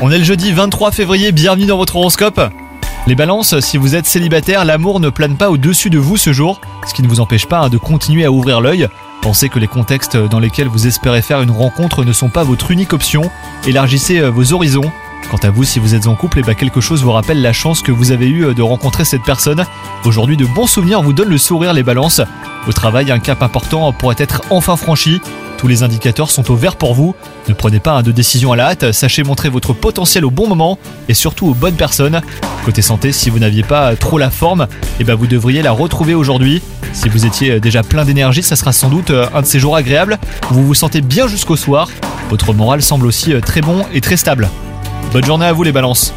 On est le jeudi 23 février, bienvenue dans votre horoscope. Les balances, si vous êtes célibataire, l'amour ne plane pas au-dessus de vous ce jour, ce qui ne vous empêche pas hein, de continuer à ouvrir l'œil. Pensez que les contextes dans lesquels vous espérez faire une rencontre ne sont pas votre unique option. Élargissez euh, vos horizons. Quant à vous, si vous êtes en couple, et bah quelque chose vous rappelle la chance que vous avez eue euh, de rencontrer cette personne. Aujourd'hui, de bons souvenirs vous donnent le sourire les balances. Au travail, un cap important pourrait être enfin franchi. Tous les indicateurs sont au vert pour vous. Ne prenez pas hein, de décision à la hâte, sachez montrer votre potentiel au bon moment et surtout aux bonnes personnes. Côté santé, si vous n'aviez pas trop la forme, et bah vous devriez la retrouver aujourd'hui. Si vous étiez déjà plein d'énergie, ça sera sans doute euh, un de ces jours agréables vous vous sentez bien jusqu'au soir. Votre moral semble aussi euh, très bon et très stable. Bonne journée à vous les balances